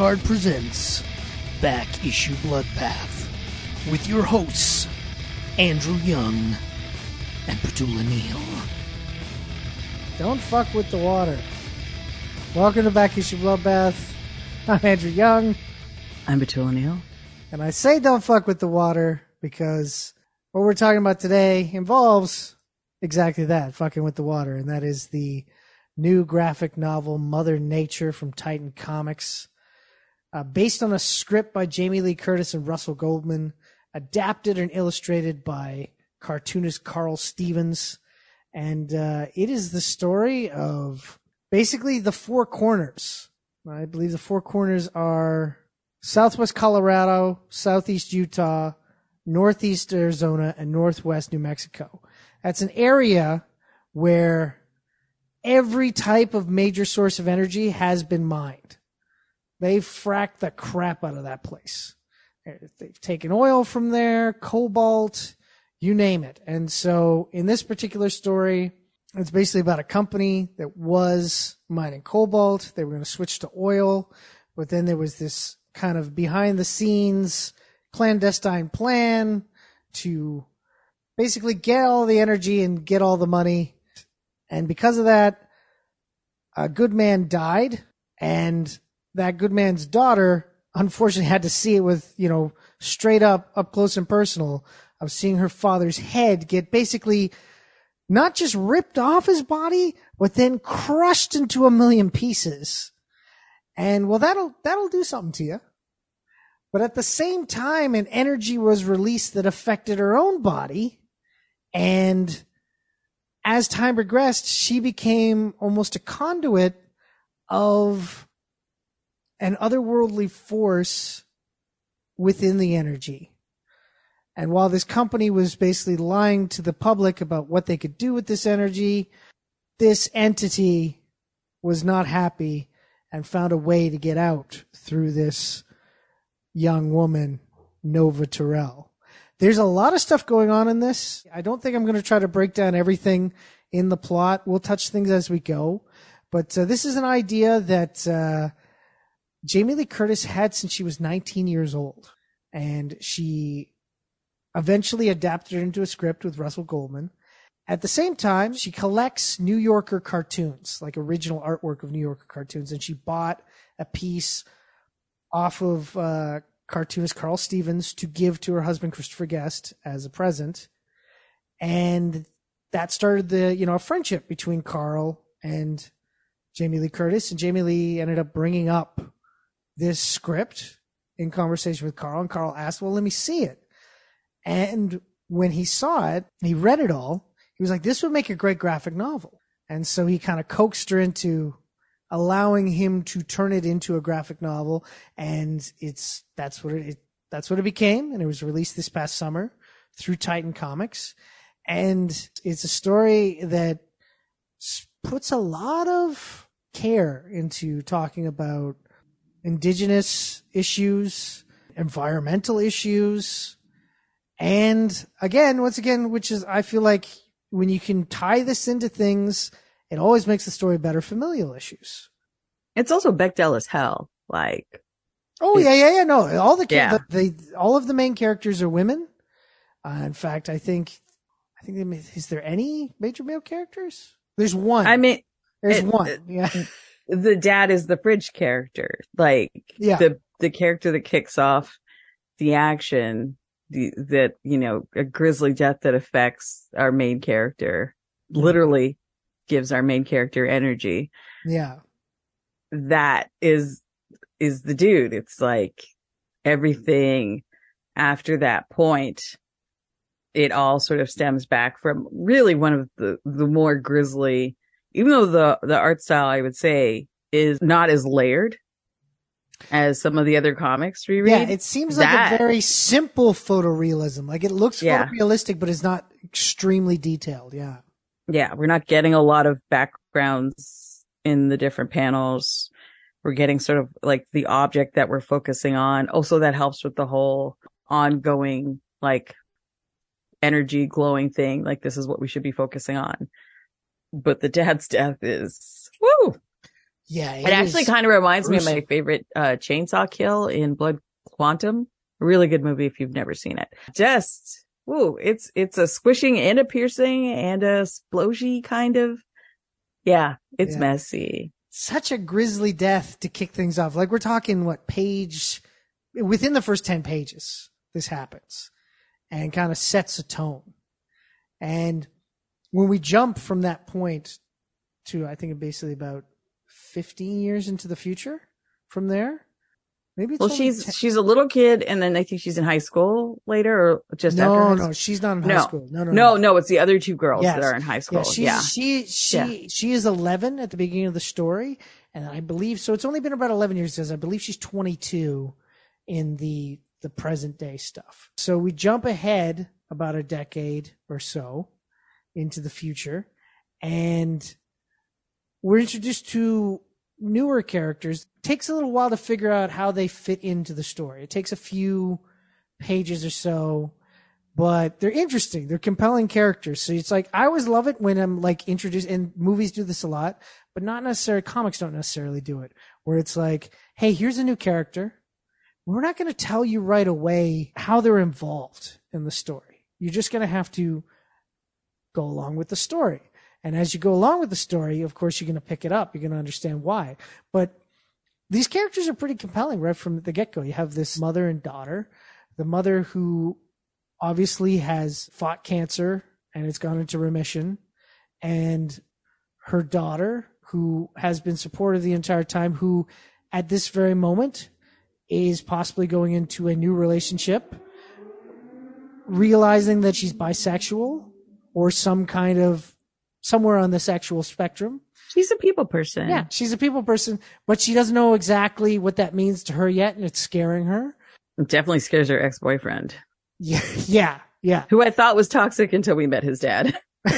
Card presents Back Issue Bloodbath with your hosts, Andrew Young and Petula Neal. Don't fuck with the water. Welcome to Back Issue Bloodbath. I'm Andrew Young, I'm Petula Neal. and I say don't fuck with the water because what we're talking about today involves exactly that, fucking with the water, and that is the new graphic novel Mother Nature from Titan Comics, uh, based on a script by Jamie Lee Curtis and Russell Goldman, adapted and illustrated by cartoonist Karl Stevens, and uh, it is the story of basically the four corners. I believe the four corners are Southwest Colorado, Southeast Utah, Northeast Arizona, and Northwest New Mexico. That's an area where every type of major source of energy has been mined. They've fracked the crap out of that place. They've taken oil from there, cobalt, you name it. And so in this particular story, it's basically about a company that was mining cobalt. They were going to switch to oil, but then there was this kind of behind the scenes clandestine plan to basically get all the energy and get all the money. And because of that, a good man died and that good man's daughter unfortunately had to see it with, you know, straight up, up close and personal of seeing her father's head get basically not just ripped off his body, but then crushed into a million pieces. And well, that'll, that'll do something to you. But at the same time, an energy was released that affected her own body. And as time progressed, she became almost a conduit of an otherworldly force within the energy. And while this company was basically lying to the public about what they could do with this energy, this entity was not happy and found a way to get out through this young woman, Nova Terrell. There's a lot of stuff going on in this. I don't think I'm going to try to break down everything in the plot. We'll touch things as we go. But uh, this is an idea that uh, Jamie Lee Curtis had since she was 19 years old. And she eventually adapted it into a script with Russell Goldman. At the same time, she collects New Yorker cartoons, like original artwork of New Yorker cartoons, and she bought a piece off of uh, cartoonist Karl Stevens to give to her husband Christopher Guest as a present, and that started the you know a friendship between Karl and Jamie Lee Curtis, and Jamie Lee ended up bringing up this script in conversation with Karl, and Karl asked, "Well, let me see it." And when he saw it, he read it all. He was like, "This would make a great graphic novel," and so he kind of coaxed her into allowing him to turn it into a graphic novel and it's that's what it, it, that's what it became and it was released this past summer through Titan Comics and it's a story that puts a lot of care into talking about indigenous issues environmental issues and again once again which is I feel like when you can tie this into things it always makes the story better familial issues. It's also Bechdel as hell. Like, Oh yeah, yeah, yeah. No, all the, Yeah. the, the all of the main characters are women. Uh, in fact, I think I think they is there any major male characters? There's one. I mean, there's it- one. yeah, the dad is the fridge character. Like, yeah, the, the character that kicks off the action, the, that, you know, a grisly death that affects our main character, literally gives our main character energy. yeah, that is is the dude. It's like everything after that point, it all sort of stems back from really one of the the more grisly. Even though the the art style, I would say, is not as layered as some of the other comics we read. yeah. It seems like that- a very simple photorealism. Like it looks Yeah. photorealistic, but it's not extremely detailed. Yeah, yeah, we're not getting a lot of backgrounds in the different panels. We're getting sort of like the object that we're focusing on. Also, that helps with the whole ongoing, like, energy glowing thing. Like, this is what we should be focusing on. But the dad's death is, woo! Yeah, It, actually kind of reminds me of my favorite uh, chainsaw kill in Blood Quantum. Really good movie if you've never seen it. Just, woo, it's, it's a squishing and a piercing and a sploshy kind of. Yeah, it's Yeah. messy. such a grisly death to kick things off. Like we're talking what page within the first 10 pages this happens and kind of sets a tone. And when we jump from that point to I think basically about 15 years into the future from there, maybe it's Well, she's 10 she's a little kid, and then I think she's in high school later, or just after. no, no, she's not in high No. school. No, no, no, no, it's the other two girls Yes. that are in high school. Yeah, she's, Yeah, she she she is 11 at the beginning of the story, and I believe so. It's only been about 11 years because I believe she's 22 in the the present day stuff. So we jump ahead about a decade or so into the future, and we're introduced to newer characters. It takes a little while to figure out how they fit into the story. It takes a few pages or so but they're interesting. They're compelling characters. So it's like I always love it when I'm like introduced and movies do this a lot, but not necessarily comics don't necessarily do it. Where it's like, hey, here's a new character. We're not going to tell you right away how they're involved in the story. You're just going to have to go along with the story. And as you go along with the story, of course, you're going to pick it up. You're going to understand why. But these characters are pretty compelling right from the get go. You have this mother and daughter. The mother who obviously has fought cancer and it's gone into remission and her daughter who has been supportive the entire time who at this very moment is possibly going into a new relationship realizing that she's bisexual or some kind of somewhere on the sexual spectrum she's a people person. yeah she's a people person but she doesn't know exactly what that means to her yet and it's scaring her It definitely scares her ex boyfriend, yeah yeah yeah who I thought was toxic until we met his dad.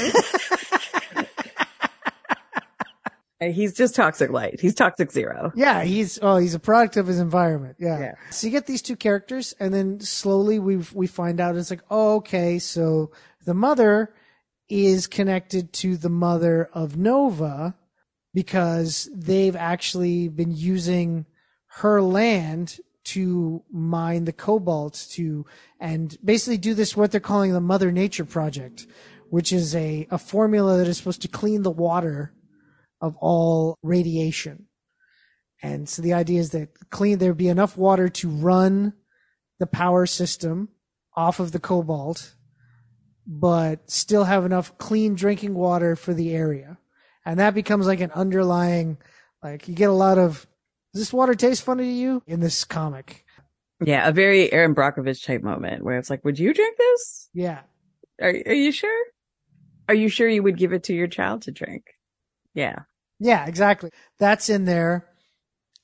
He's just toxic light. He's toxic zero. Yeah, he's oh, he's a product of his environment. Yeah. Yeah. So you get these two characters, and then slowly we we find out it's like, oh, okay, so the mother is connected to the mother of Nova because they've actually been using her land to mine the cobalt to and basically do this what they're calling the Mother Nature project, which is a a formula that is supposed to clean the water of all radiation. And so the idea is that clean there'd be enough water to run the power system off of the cobalt, but still have enough clean drinking water for the area. And that becomes like an underlying, like you get a lot of, does this water taste funny to you in this comic? Yeah, a very Erin Brockovich type moment where it's like, would you drink this? Yeah. Are, are you sure? Are you sure you would give it to your child to drink? Yeah. Yeah, exactly. That's in there.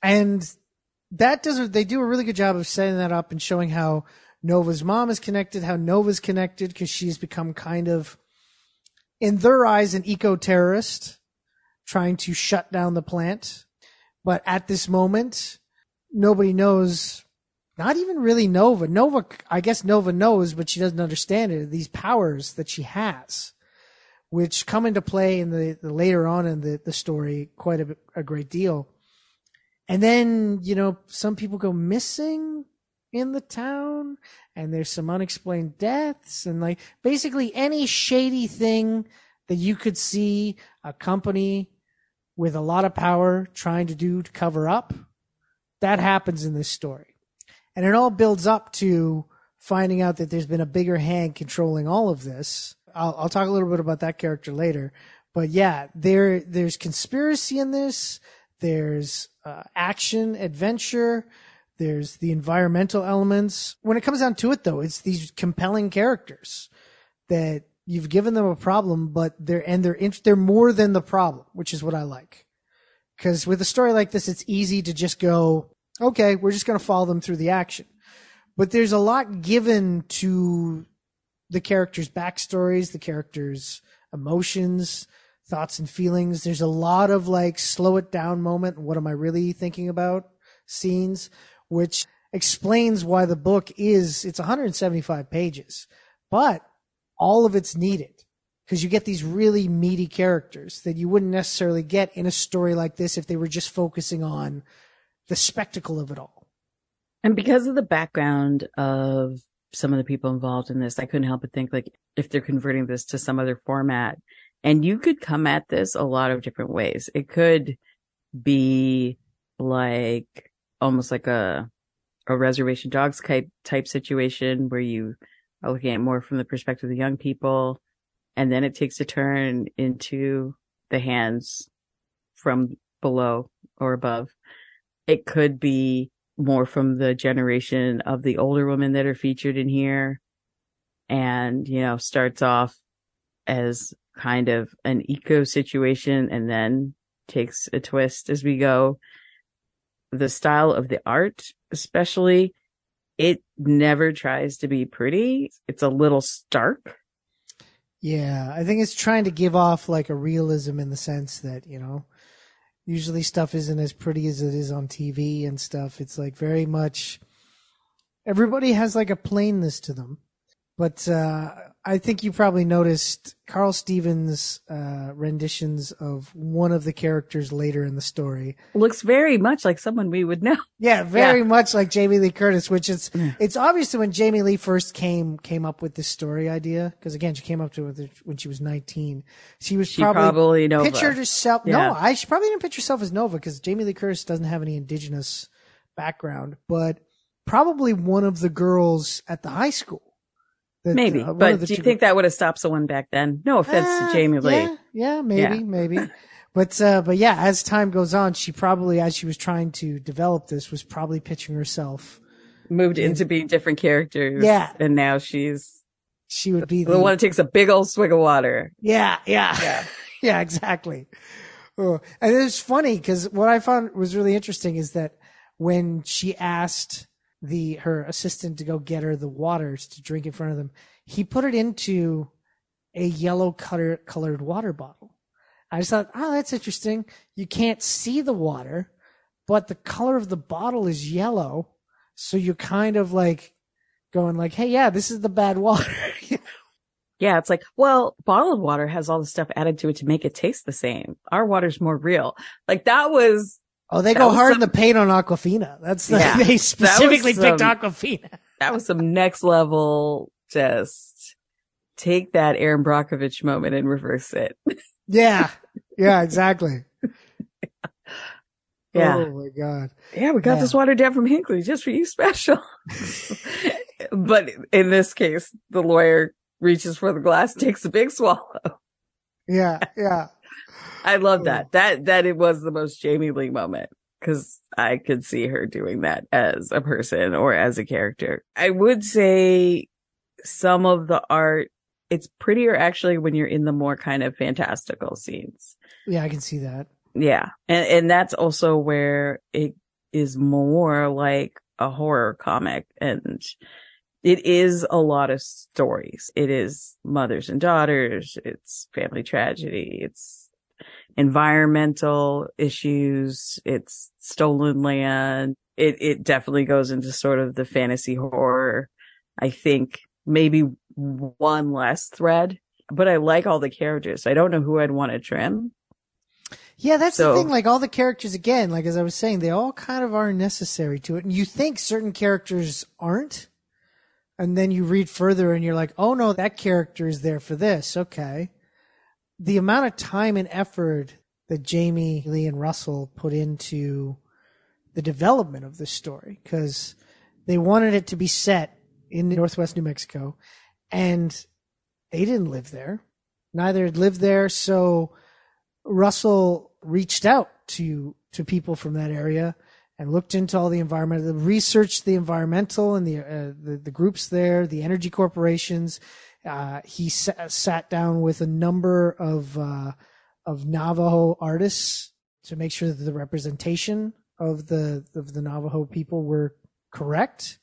And that does, they do a really good job of setting that up and showing how Nova's mom is connected, how Nova's connected because she's become kind of, in their eyes, an eco terrorist trying to shut down the plant. But at this moment, nobody knows, not even really Nova. Nova, I guess Nova knows, but she doesn't understand it. These powers that she has which come into play in the, the later on in the, the story quite a, a great deal. And then, you know, some people go missing in the town and there's some unexplained deaths and like basically any shady thing that you could see a company with a lot of power trying to do to cover up. That happens in this story. And it all builds up to finding out that there's been a bigger hand controlling all of this. I'll, I'll talk a little bit about that character later. But yeah, there, there's conspiracy in this. There's uh, action, adventure. There's the environmental elements. When it comes down to it, though, it's these compelling characters that you've given them a problem, but they're and they're they're more than the problem, which is what I like. Because with a story like this, it's easy to just go, okay, we're just going to follow them through the action. But there's a lot given to the characters' backstories, the characters' emotions, thoughts and feelings. There's a lot of like slow it down moment. What am I really thinking about? Scenes, which explains why the book is, it's 175 pages, but all of it's needed because you get these really meaty characters that you wouldn't necessarily get in a story like this if they were just focusing on the spectacle of it all. And because of the background of some of the people involved in this, I couldn't help but think like if they're converting this to some other format and you could come at this a lot of different ways. It could be like almost like a, a reservation dogs type, type situation where you are looking at more from the perspective of the young people. And then it takes a turn into the hands from below or above. It could be more from the generation of the older women that are featured in here and, you know, starts off as kind of an eco situation and then takes a twist as we go. The style of the art, especially, it never tries to be pretty. It's a little stark. Yeah, I think it's trying to give off like a realism in the sense that, you know, usually stuff isn't as pretty as it is on TV and stuff. It's like very much everybody has like a plainness to them. But uh, I think you probably noticed Karl Stevens' uh, renditions of one of the characters later in the story. Looks very much like someone we would know. Yeah, very yeah. much like Jamie Lee Curtis, which is it's obvious when Jamie Lee first came came up with this story idea, because again, she came up to it when she was nineteen. She was she probably, probably Nova. pictured herself. Yeah. No, I she probably didn't picture herself as Nova because Jamie Lee Curtis doesn't have any indigenous background, but probably one of the girls at the high school that, maybe, uh, but do you think that would have stopped someone back then? No offense uh, to Jamie Lee. Yeah, yeah maybe, yeah. maybe. But uh, but yeah, as time goes on, she probably, as she was trying to develop this, was probably pitching herself moved in, into being different characters. Yeah, and now she's she would be the, the one that takes a big old swig of water. Yeah, yeah, yeah, yeah, exactly. Oh. And it's funny because what I found was really interesting is that when she asked the her assistant to go get her the waters to drink in front of them. He put it into a yellow color, colored water bottle. I just thought, oh, that's interesting. You can't see the water, but the color of the bottle is yellow. So you're kind of like going like, Hey, yeah, this is the bad water. Yeah, it's like, well, bottled water has all the stuff added to it to make it taste the same. Our water's more real. Like that was Oh, they that go hard some, in the paint on Aquafina. That's the, yeah, they specifically some, picked Aquafina. that was some next level. Just take that Erin Brockovich moment and reverse it. yeah, yeah, exactly. yeah. Oh my god. Yeah, we got yeah. this water down from Hinkley just for you, special. but in this case, the lawyer reaches for the glass, takes a big swallow. Yeah, yeah. I love hmm. that. That that it was the most Jamie Lee moment because I could see her doing that as a person or as a character. I would say some of the art it's prettier actually when you're in the more kind of fantastical scenes. Yeah, I can see that. Yeah. And and that's also where it is more like a horror comic and it is a lot of stories. It is mothers and daughters. It's family tragedy. It's environmental issues. It's stolen land. It, it definitely goes into sort of the fantasy horror. I think maybe one less thread, but I like all the characters. I don't know who I'd want to trim. Yeah, that's so, the thing. Like all the characters, again, like as I was saying, they all kind of are necessary to it. And you think certain characters aren't. And then you read further and you're like, oh no, that character is there for this. Okay the amount of time and effort that Jamie Lee and Russell put into the development of this story because they wanted it to be set in northwest New Mexico and they didn't live there. Neither had lived there. So Russell reached out to, to people from that area and looked into all the environmental, researched the environmental and the, uh, the, the groups there, the energy corporations, uh, he sat down with a number of uh, of Navajo artists to make sure that the representation of the of the Navajo people were correct.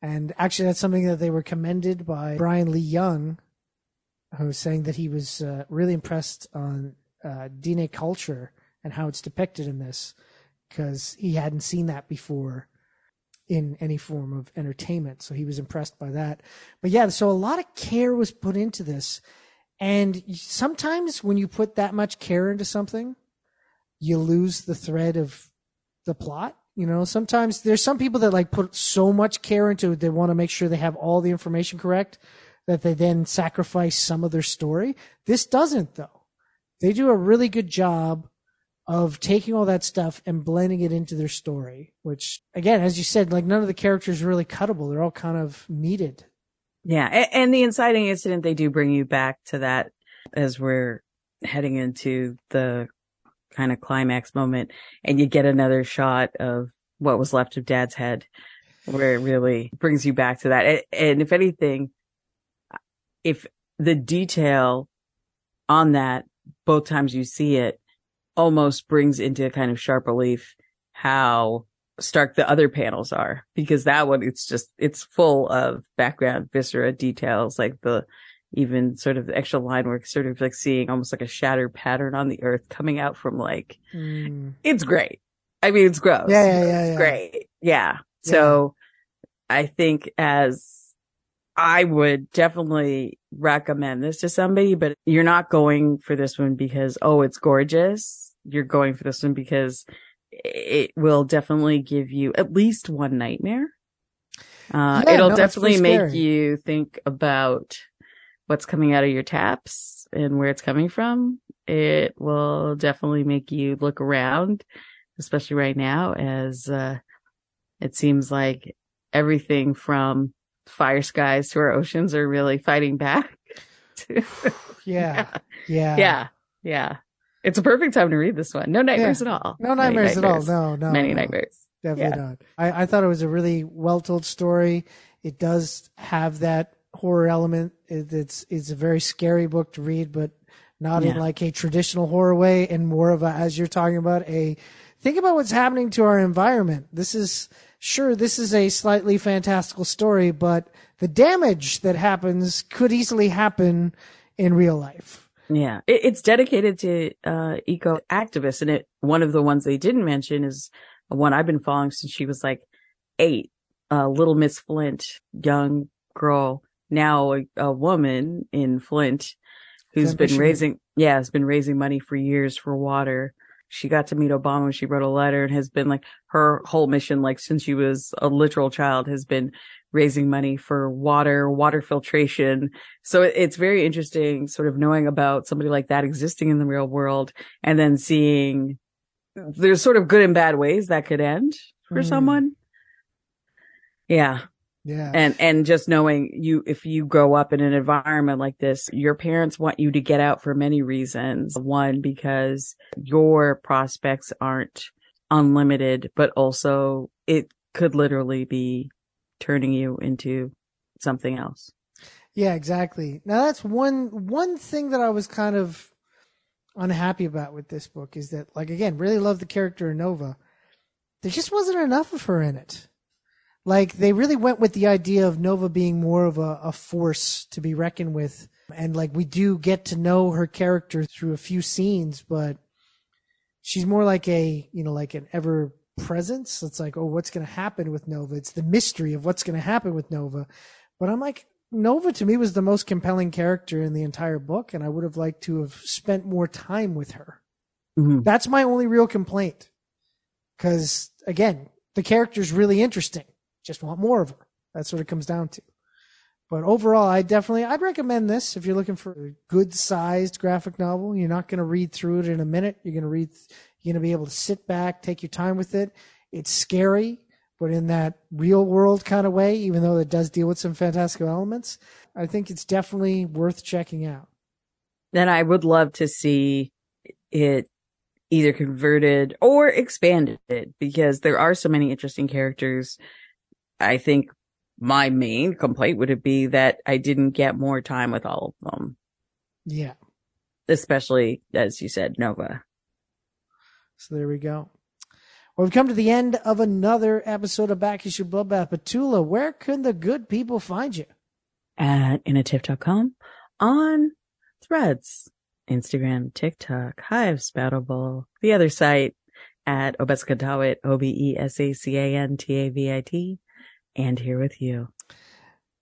And actually, that's something that they were commended by Brian Lee Young, who was saying that he was uh, really impressed on uh, Diné culture and how it's depicted in this, because he hadn't seen that before in any form of entertainment. So he was impressed by that. But yeah, so a lot of care was put into this. And sometimes when you put that much care into something, you lose the thread of the plot. You know, sometimes there's some people that like put so much care into it, they want to make sure they have all the information correct that they then sacrifice some of their story. This doesn't though. They do a really good job of taking all that stuff and blending it into their story, which again, as you said, like none of the characters are really cuttable. They're all kind of needed. Yeah. And, the inciting incident, they do bring you back to that as we're heading into the kind of climax moment and you get another shot of what was left of dad's head where it really brings you back to that. And if anything, if the detail on that both times you see it almost brings into a kind of sharp relief how stark the other panels are because that one it's just it's full of background viscera details like the even sort of the extra line work sort of like seeing almost like a shattered pattern on the earth coming out from like mm. it's great i mean it's gross yeah yeah yeah, yeah. great yeah. yeah so i think as i would definitely recommend this to somebody but you're not going for this one because oh it's gorgeous you're going for this one because it will definitely give you at least one nightmare. Uh, yeah, it'll no, definitely make you think about what's coming out of your taps and where it's coming from. It will definitely make you look around, especially right now as, uh, it seems like everything from fire skies to our oceans are really fighting back. yeah. Yeah. Yeah. Yeah. It's a perfect time to read this one. No nightmares yeah. at all. No nightmares, nightmares, at all. No, no. Many no. nightmares. Definitely yeah. not. I, I thought it was a really well told story. It does have that horror element. It, it's it's a very scary book to read, but not yeah. in like a traditional horror way, and more of a as you're talking about a think about what's happening to our environment. This is sure this is a slightly fantastical story, but the damage that happens could easily happen in real life. Yeah, it, it's dedicated to uh, eco activists, and it one of the ones they didn't mention is one I've been following since she was like eight. Uh, little Miss Flint, young girl, now a, a woman in Flint, who's been raising, yeah, has been raising money for years for water. She got to meet Obama when she wrote a letter and has been like her whole mission, like since she was a literal child, has been raising money for water, water filtration. So it's very interesting sort of knowing about somebody like that existing in the real world and then seeing there's sort of good and bad ways that could end for mm. someone. Yeah. Yeah. And, and just knowing you, if you grow up in an environment like this, your parents want you to get out for many reasons. One, because your prospects aren't unlimited, but also it could literally be turning you into something else. Yeah, exactly. Now that's one one thing that I was kind of unhappy about with this book is that like again, really love the character of Nova. There just wasn't enough of her in it. Like they really went with the idea of Nova being more of a, a force to be reckoned with. And like we do get to know her character through a few scenes, but she's more like a, you know, like an ever presence. It's like, oh, what's going to happen with Nova? It's the mystery of what's going to happen with Nova. But I'm like, Nova to me was the most compelling character in the entire book, and I would have liked to have spent more time with her. Mm-hmm. That's my only real complaint. Because again, the character's really interesting. Just want more of her. That's what it comes down to. But overall, I definitely I'd recommend this if you're looking for a good sized graphic novel. You're not going to read through it in a minute. You're going to read you're going to be able to sit back, take your time with it. It's scary, but in that real world kind of way, even though it does deal with some fantastical elements, I think it's definitely worth checking out. Then I would love to see it either converted or expanded because there are so many interesting characters. I think my main complaint would be that I didn't get more time with all of them. Yeah. Especially, as you said, Nova. So there we go. Well, we've come to the end of another episode of Back Issue Bloodbath. Petula, where can the good people find you? At inatif.com, on threads, Instagram, TikTok, Hive, Spoutable, the other site at Obesacantavit, O-B-E-S-A-C-A-N-T-A-V-I-T, and here with you.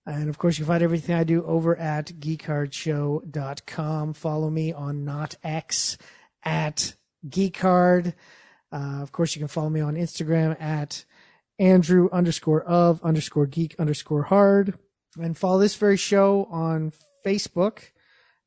And of course, you find everything I do over at geekhardshow.com. Follow me on not X at geekhard. Uh, of course, you can follow me on Instagram at Andrew underscore of underscore geek underscore hard. And follow this very show on Facebook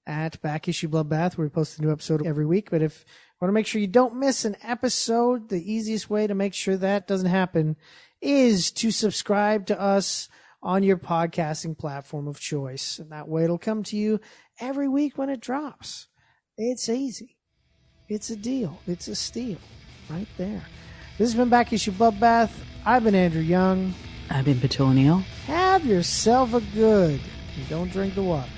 at Back Issue Bloodbath, where we post a new episode every week. But if you want to make sure you don't miss an episode, the easiest way to make sure that doesn't happen is to subscribe to us on your podcasting platform of choice. And that way it'll come to you every week when it drops. It's easy. It's a deal. It's a steal right there. This has been Back Issue Bub Bath. I've been Andrew Young. I've been Neal. Have yourself a good. And don't drink the water.